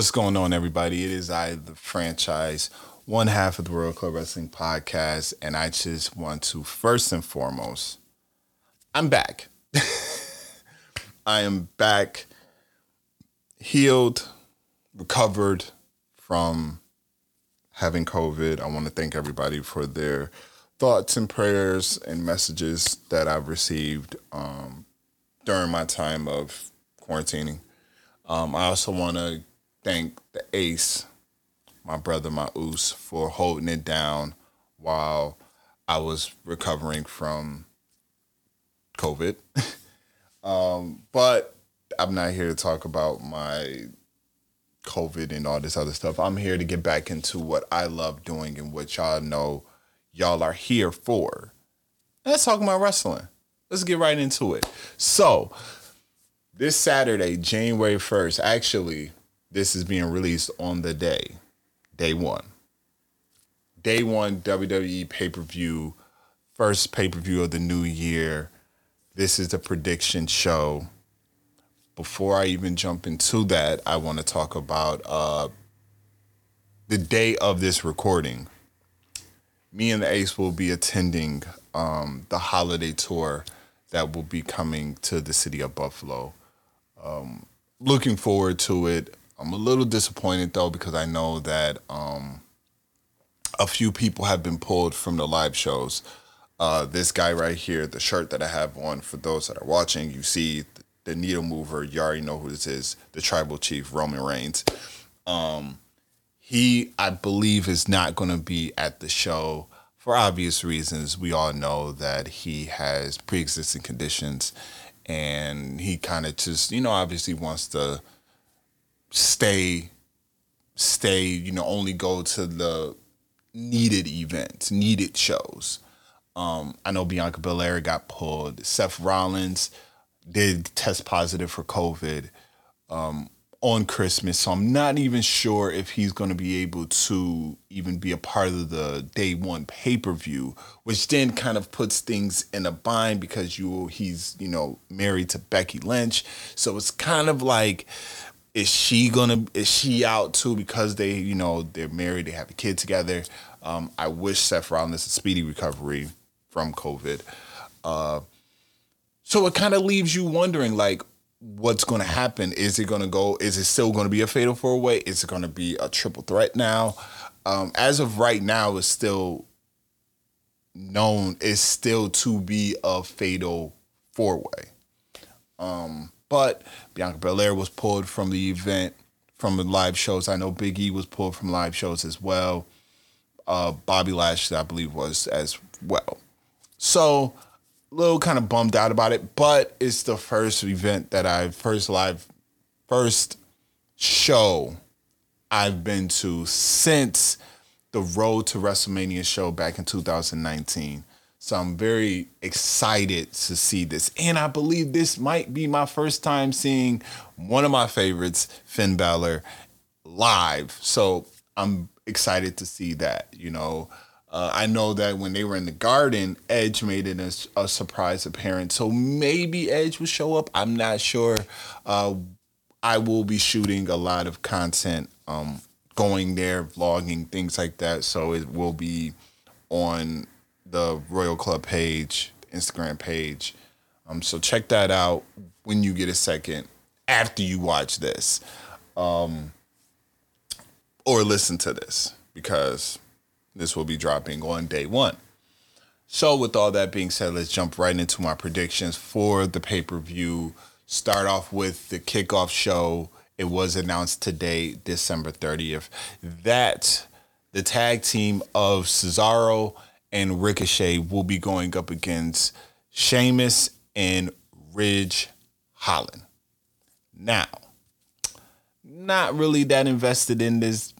What's going on, everybody? It is I, the franchise, one half of the Royal Club Wrestling Podcast, and I just want to first and foremost, I'm back. I am back, healed, recovered from having COVID. I want to thank everybody for their thoughts and prayers and messages that I've received um, during my time of quarantining. Um, I also want to thank the ace, my brother, my oos, for holding it down while I was recovering from COVID. um, but I'm not here to talk about my COVID and all this other stuff. I'm here to get back into what I love doing and what y'all know y'all are here for. Let's talk about wrestling. Let's get right into it. So, this Saturday, January 1st, actually, this is being released on the day, day one. Day one WWE pay per view, first pay per view of the new year. This is the prediction show. Before I even jump into that, I want to talk about uh, the day of this recording. Me and the Ace will be attending um, the holiday tour that will be coming to the city of Buffalo. Um, looking forward to it. I'm a little disappointed though because I know that um, a few people have been pulled from the live shows. Uh, this guy right here, the shirt that I have on, for those that are watching, you see the needle mover. You already know who this is, the tribal chief, Roman Reigns. Um, he, I believe, is not going to be at the show for obvious reasons. We all know that he has pre existing conditions and he kind of just, you know, obviously wants to stay stay you know only go to the needed events needed shows. Um i know bianca belair got pulled. Seth rollins did test positive for covid um on christmas. So i'm not even sure if he's going to be able to even be a part of the day one pay-per-view which then kind of puts things in a bind because you he's you know married to becky lynch. So it's kind of like is she gonna is she out too because they you know they're married they have a kid together? Um, i wish seth rollins a speedy recovery from covid. Uh, so it kind of leaves you wondering like what's to happen? Is it to go is it still to be a fatal four way? Is it to be a triple threat now? Um, as of right now it's still known is still to be a fatal four way. Um, but Bianca Belair was pulled from the event, from the live shows. I know Big E was pulled from live shows as well. Uh, Bobby Lashley, I believe, was as well. So, a little kind of bummed out about it, but it's the first event that I first live, first show I've been to since the Road to WrestleMania show back in 2019. So I'm very excited to see this. And I believe this might be my first time seeing one of my favorites, Finn Balor, live. So I'm excited to see that. You know, uh, I know that when they were in the garden, Edge made it a, a, surprise appearance. So maybe Edge will show up. I'm not sure. Uh, I will be shooting a lot of content, um, going there, vlogging, things like that. So it will be on the Royal Club page, Instagram page. Um, so check that out when you get a second after you watch this, um, or listen to this because this will be dropping on day one. So, with all that being said, let's jump right into my predictions for the pay per view. Start off with the kickoff show. It was announced today, December 30th, that the tag team of Cesaro and Ricochet will be going up against Sheamus and Ridge Holland. Now, not really that invested in this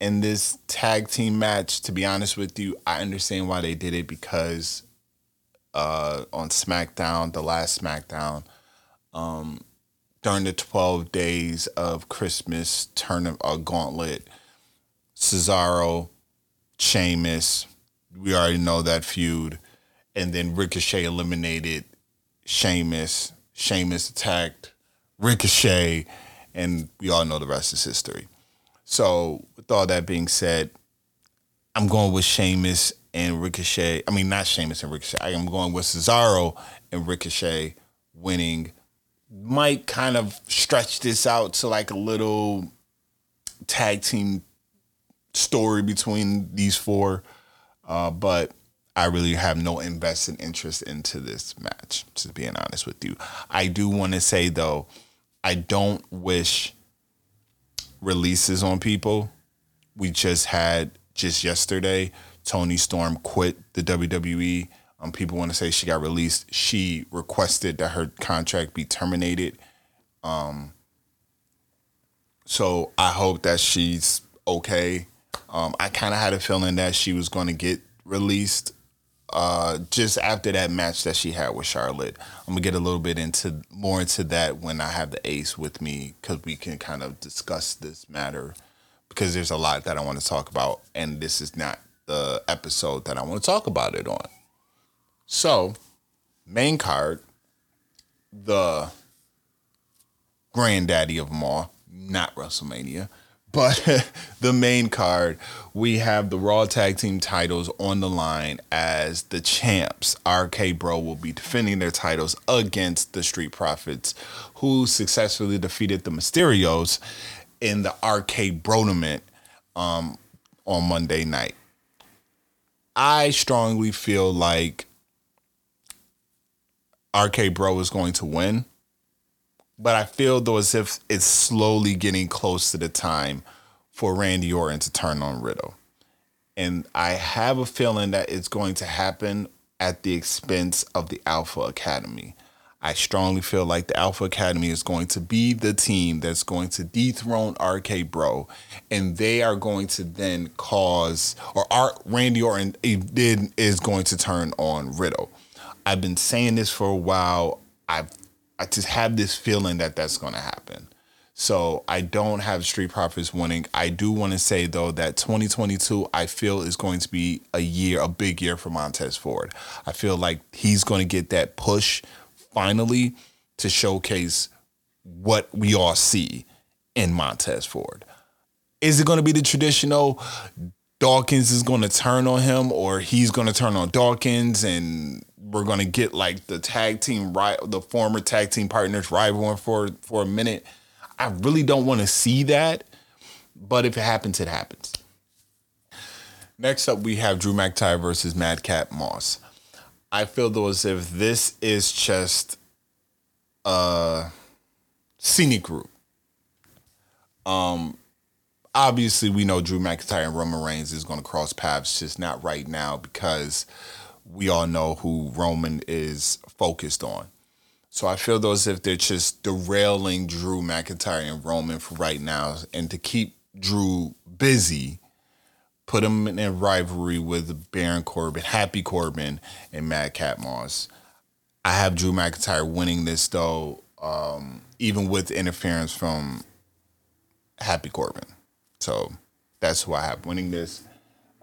in this tag team match to be honest with you. I understand why they did it because uh, on SmackDown, the last SmackDown, um, during the 12 days of Christmas turn of a gauntlet, Cesaro, Sheamus, we already know that feud. And then Ricochet eliminated Sheamus. Sheamus attacked Ricochet, and we all know the rest is history. So, with all that being said, I'm going with Sheamus and Ricochet. I mean, not Sheamus and Ricochet. I am going with Cesaro and Ricochet winning. Might kind of stretch this out to like a little tag team story between these four. Uh, but I really have no invested interest into this match, to being honest with you. I do want to say though, I don't wish releases on people. We just had just yesterday, Toni Storm quit the WWE. Um, people want to say she got released. She requested that her contract be terminated. Um, so I hope that she's okay. Um, I kind of had a feeling that she was going to get released uh, just after that match that she had with Charlotte. I'm gonna get a little bit into more into that when I have the ace with me because we can kind of discuss this matter because there's a lot that I want to talk about, and this is not the episode that I want to talk about it on. So, main card, the granddaddy of them all, not WrestleMania. But the main card, we have the Raw Tag Team titles on the line as the champs. RK Bro will be defending their titles against the Street Profits, who successfully defeated the Mysterios in the RK Bronament um, on Monday night. I strongly feel like RK Bro is going to win but I feel though as if it's slowly getting close to the time for Randy Orton to turn on Riddle. And I have a feeling that it's going to happen at the expense of the Alpha Academy. I strongly feel like the Alpha Academy is going to be the team that's going to dethrone RK Bro, and they are going to then cause, or Art Randy Orton is going to turn on Riddle. I've been saying this for a while. I've I just have this feeling that that's going to happen. So I don't have Street Profits winning. I do want to say though that 2022 I feel is going to be a year, a big year for Montez Ford. I feel like he's going to get that push finally to showcase what we all see in Montez Ford. Is it going to be the traditional Dawkins is going to turn on him or he's going to turn on Dawkins and we're to get like the tag team right the former tag team partners rivaling for for a minute. I really don't want to see that, but if it happens it happens. Next up we have Drew McIntyre versus Madcap Moss. I feel though as if this is just a scenic group. Um obviously we know Drew McIntyre and Roman Reigns is going to cross paths, just not right now because we all know who Roman is focused on. So I feel as if they're just derailing Drew McIntyre and Roman for right now, and to keep Drew busy, put him in a rivalry with Baron Corbin, Happy Corbin, and Madcap Moss. I have Drew McIntyre winning this though, um, even with interference from Happy Corbin. So that's who I have winning this.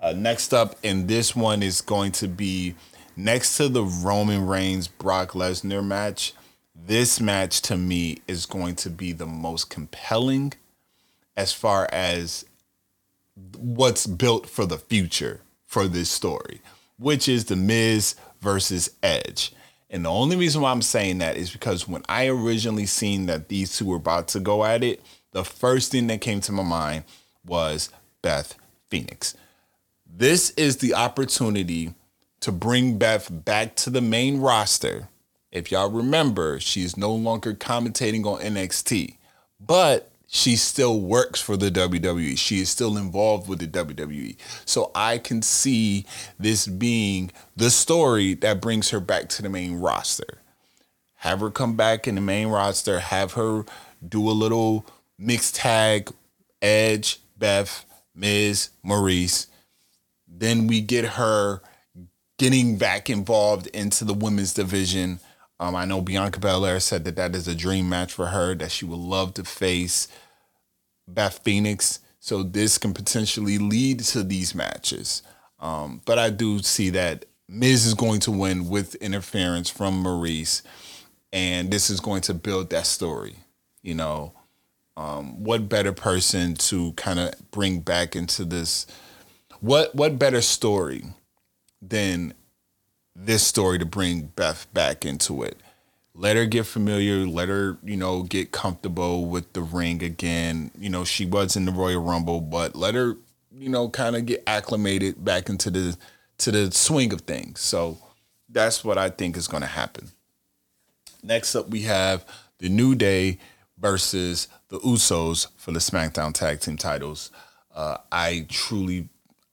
Uh, next up, and this one is going to be next to the Roman Reigns Brock Lesnar match. This match to me is going to be the most compelling as far as what's built for the future for this story, which is the Miz versus Edge. And the only reason why I'm saying that is because when I originally seen that these two were about to go at it, the first thing that came to my mind was Beth Phoenix. This is the opportunity to bring Beth back to the main roster. If y'all remember, she's no longer commentating on NXT, but she still works for the WWE. She is still involved with the WWE. So I can see this being the story that brings her back to the main roster. Have her come back in the main roster, have her do a little mixed tag, Edge, Beth, Miz, Maryse. Then we get her getting back involved into the women's division. Um, I know Bianca Belair said that that is a dream match for her, that she would love to face Beth Phoenix. So this can potentially lead to these matches. Um, but I do see that Miz is going to win with interference from Maryse. And this is going to build that story. You know, Um, what better person to kind of bring back into this? What what better story than this story to bring Beth back into it? Let her get familiar. Let her, you know, get comfortable with the ring again. You know, she was in the Royal Rumble, but let her, you know, kind of get acclimated back into the to the swing of things. So that's what I think is going to happen. Next up, we have the New Day versus the Usos for the SmackDown Tag Team titles. Uh, I truly,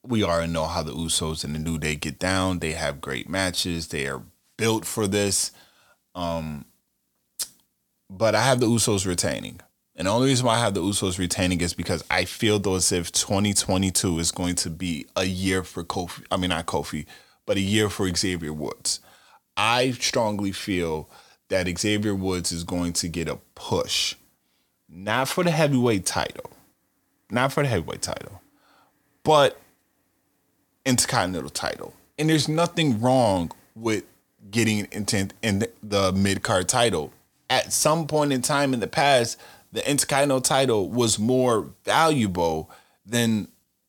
we already know how the Usos and the New Day get down. They have great matches. They are built for this. Um, but I have the Usos retaining. And the only reason why I have the Usos retaining is because I feel though as if 2022 is going to be a year for Kofi. I mean, not Kofi, but a year for Xavier Woods. I strongly feel that Xavier Woods is going to get a push, not for the heavyweight title, not for the heavyweight title, but intercontinental title. And there's nothing wrong with getting into in the mid card title. At some point in time in the past, the Intercontinental title was more valuable than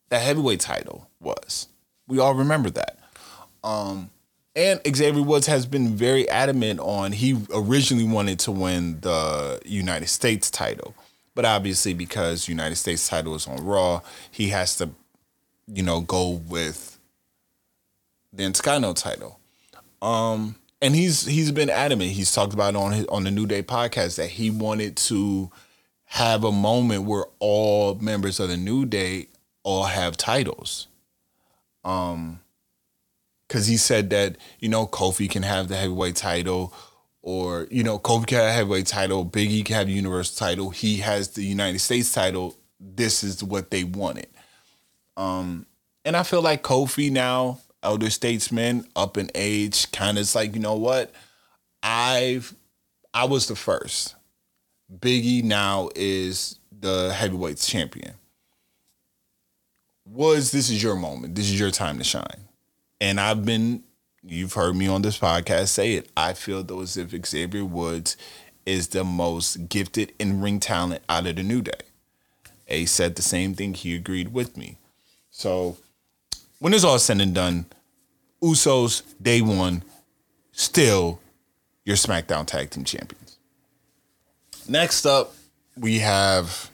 the heavyweight title was. We all remember that. Um, and Xavier Woods has been very adamant on he originally wanted to win the United States title. But obviously because United States title is on Raw, he has to, you know, go with the Intercontinental title. Um, and he's he's been adamant. He's talked about on his on the New Day podcast that he wanted to have a moment where all members of the New Day all have titles. Um because he said that, you know, Kofi can have the heavyweight title, or, you know, Kofi can have heavyweight title, Biggie can have the universal title, he has the United States title. This is what they wanted. Um, and I feel like Kofi now, elder statesman, up in age, kind of like, you know what? I've I was the first. Biggie now is the heavyweight champion. Was this is your moment. This is your time to shine. And I've been, you've heard me on this podcast say it. I feel though as if Xavier Woods is the most gifted in ring talent out of the New Day. A said the same thing. He agreed with me. So when it's all said and done, Usos day one, still your SmackDown Tag Team Champions. Next up, we have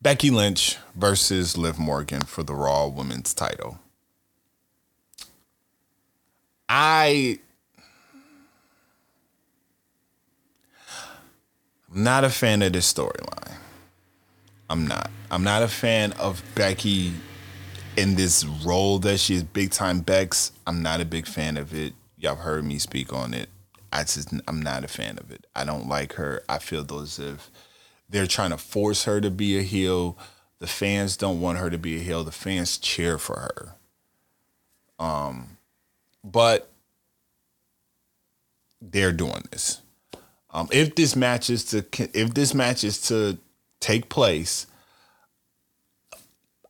Becky Lynch versus Liv Morgan for the Raw Women's title. I I'm not a fan of this storyline. I'm not. I'm not a fan of Becky in this role that she is big time Bex. I'm not a big fan of it. Y'all heard me speak on it. I just I'm not a fan of it. I don't like her. I feel those if they're trying to force her to be a heel. The fans don't want her to be a heel. The fans cheer for her. Um, but they're doing this. Um, if this match is to if this match is to take place,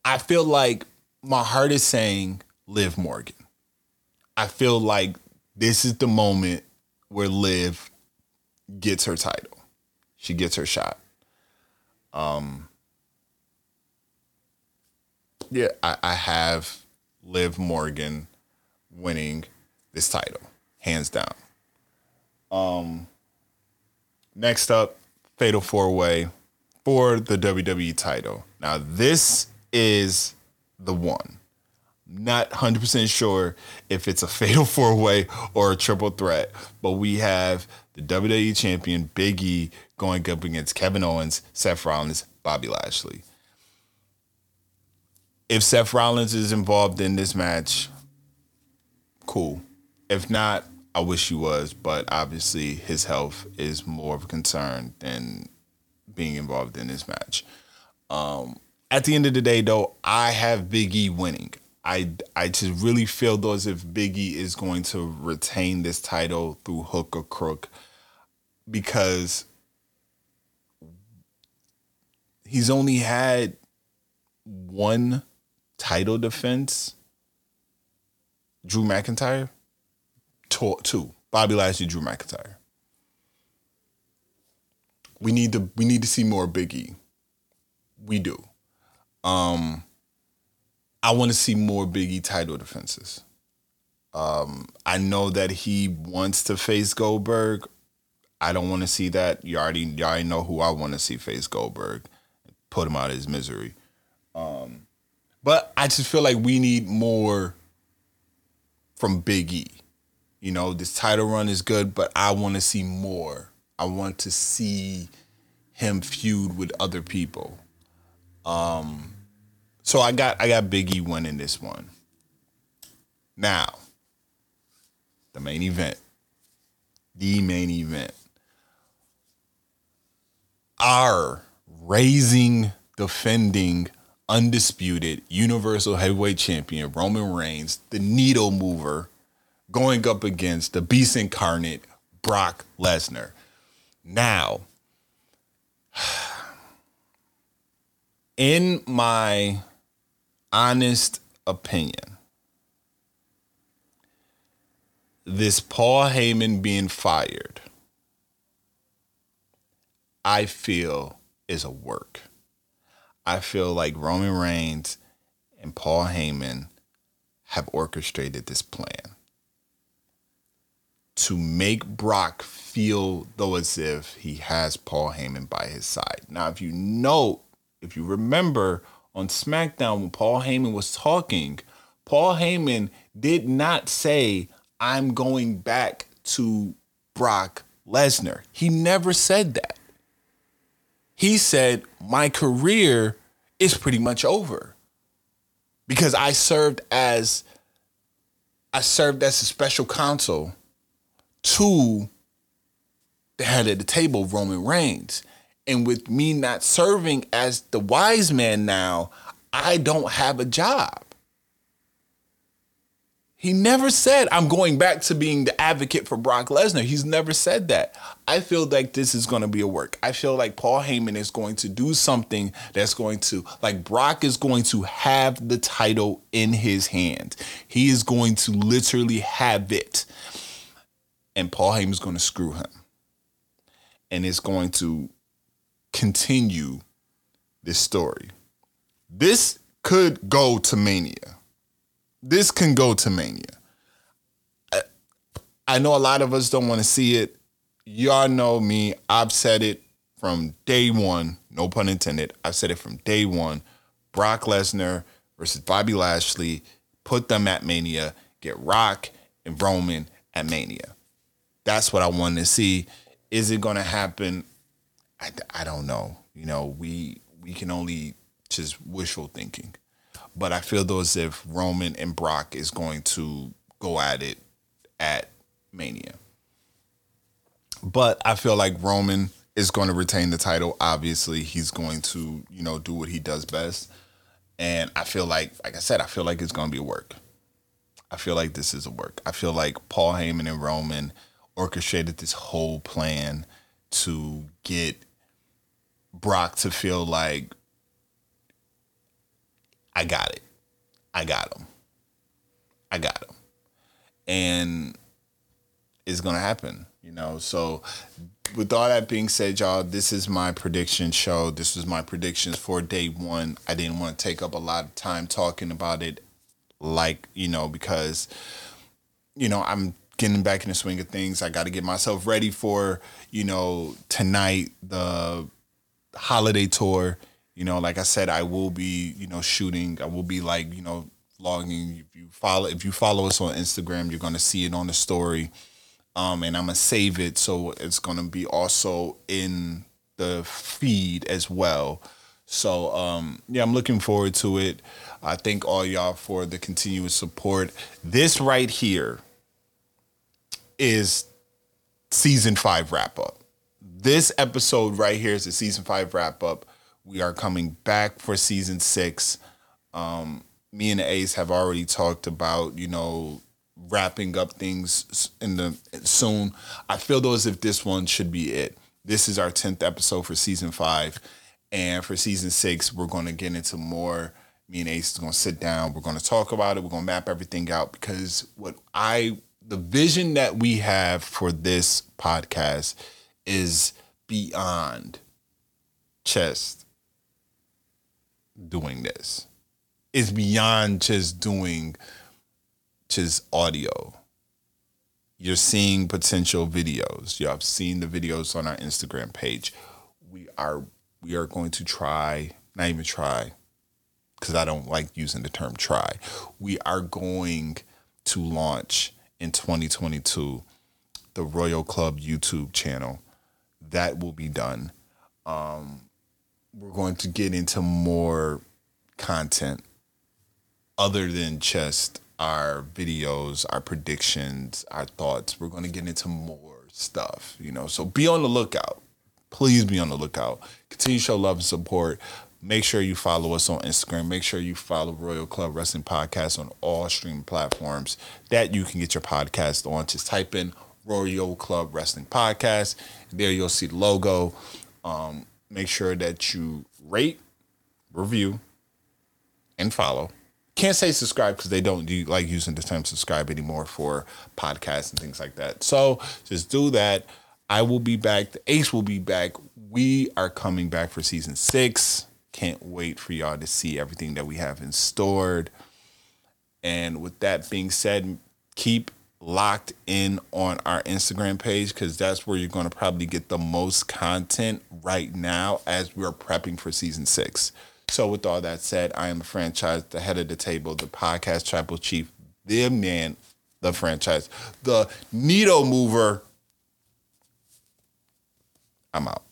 I feel like my heart is saying Liv Morgan. I feel like this is the moment where Liv gets her title. She gets her shot. Um, yeah, I, I have Liv Morgan winning this title, hands down. Um, next up, Fatal Four Way for the WWE title. Now, this is the one. Not 100% sure if it's a fatal four way or a triple threat, but we have the WWE champion Big E going up against Kevin Owens, Seth Rollins, Bobby Lashley. If Seth Rollins is involved in this match, cool. If not, I wish he was, but obviously his health is more of a concern than being involved in this match. Um, at the end of the day, though, I have Big E winning. I I just really feel though as if Big E is going to retain this title through hook or crook because he's only had one title defense. Drew McIntyre, two. Bobby Lashley, Drew McIntyre. We need to we need to see more Big E. We do. Um, I want to see more Biggie title defenses. Um, I know that he wants to face Goldberg. I don't want to see that. You already, you already know who I want to see face Goldberg. Put him out of his misery. Um, but I just feel like we need more from Big E. You know, this title run is good, but I want to see more. I want to see him feud with other people. Um, so I got I got Biggie winning this one. Now, the main event. The main event. Our raising, defending, undisputed Universal Heavyweight Champion Roman Reigns, the needle mover, going up against the beast incarnate Brock Lesnar. Now, in my honest opinion, this Paul Heyman being fired, I feel is a work. I feel like Roman Reigns and Paul Heyman have orchestrated this plan to make Brock feel though as if he has Paul Heyman by his side. Now, if you note, if you remember on SmackDown when Paul Heyman was talking, Paul Heyman did not say, I'm going back to Brock Lesnar. He never said that. He said, My career is pretty much over because I served as I served as a special counsel to the head of the table, Roman Reigns. And with me not serving as the wise man now, I don't have a job. He never said, I'm going back to being the advocate for Brock Lesnar. He's never said that. I feel like this is going to be a work. I feel like Paul Heyman is going to do something that's going to, like, Brock is going to have the title in his hand. He is going to literally have it. And Paul Heyman is going to screw him. And it's going to continue this story. This could go to Mania this can go to Mania. I, know a lot of us don't want to see it. Y'all know me. I've said it from day one, no pun intended. I've said it from day one. Brock Lesnar versus Bobby Lashley. Put them at Mania. Get Rock and Roman at Mania. That's what I want to see. Is it going to happen? I, I don't know. You know, we we can only just wishful thinking but I feel though as if Roman and Brock is going to go at it at Mania. But I feel like Roman is going to retain the title. Obviously, he's going to, you know, do what he does best. And I feel like, like I said, I feel like it's going to be a work. I feel like this is a work. I feel like Paul Heyman and Roman orchestrated this whole plan to get Brock to feel like I got it. I got him. I got him. And it's going to happen, you know. So, with all that being said, y'all, this is my prediction show. This was my predictions for day one. I didn't want to take up a lot of time talking about it, like, you know, because, you know, I'm getting back in the swing of things. I got to get myself ready for, you know, tonight, the holiday tour you know, like I said, I will be, you know, shooting. I will be like, you know, vlogging. If you follow, if you follow us on Instagram, you're gonna see it on the story. Um, and I'm gonna save it so it's gonna be also in the feed as well. So um, yeah, I'm looking forward to it. I thank all y'all for the continuous support. This right here is season five wrap up. This episode right here is the season five wrap up. We are coming back for season six. Um, me and Ace have already talked about, you know, wrapping up things in the soon. I feel though as if this one should be it. This is our tenth episode for season five, and for season six, we're going to get into more. Me and Ace is going to sit down. We're going to talk about it. We're going to map everything out because what I the vision that we have for this podcast is beyond just doing this. It's beyond just doing just audio. You're seeing potential videos. You have seen the videos on our Instagram page. We are we are going to try, not even try, because I don't like using the term try. We are going to launch in 2022 the Royal Club YouTube channel. That will be done. Um, we're going to get into more content other than just our videos, our predictions, our thoughts. We're going to get into more stuff, you know. So be on the lookout. Please be on the lookout. Continue to show love and support. Make sure you follow us on Instagram. Make sure you follow Royal Club Wrestling Podcast on all streaming platforms that you can get your podcast on. Just type in Royal Club Wrestling Podcast. There you'll see the logo. Um, make sure that you rate, review, and follow. Can't say subscribe because they don't do like using the term subscribe anymore for podcasts and things like that. So just do that. I will be back. The Ace will be back. We are coming back for season six. Can't wait for y'all to see everything that we have in stored. And with that being said, keep locked in on our Instagram page because that's where you're going to probably get the most content right now as we're prepping for season six. So, with all that said, I am the franchise, the head of the table, the podcast tribal chief, the man, the franchise, the needle mover. I'm out.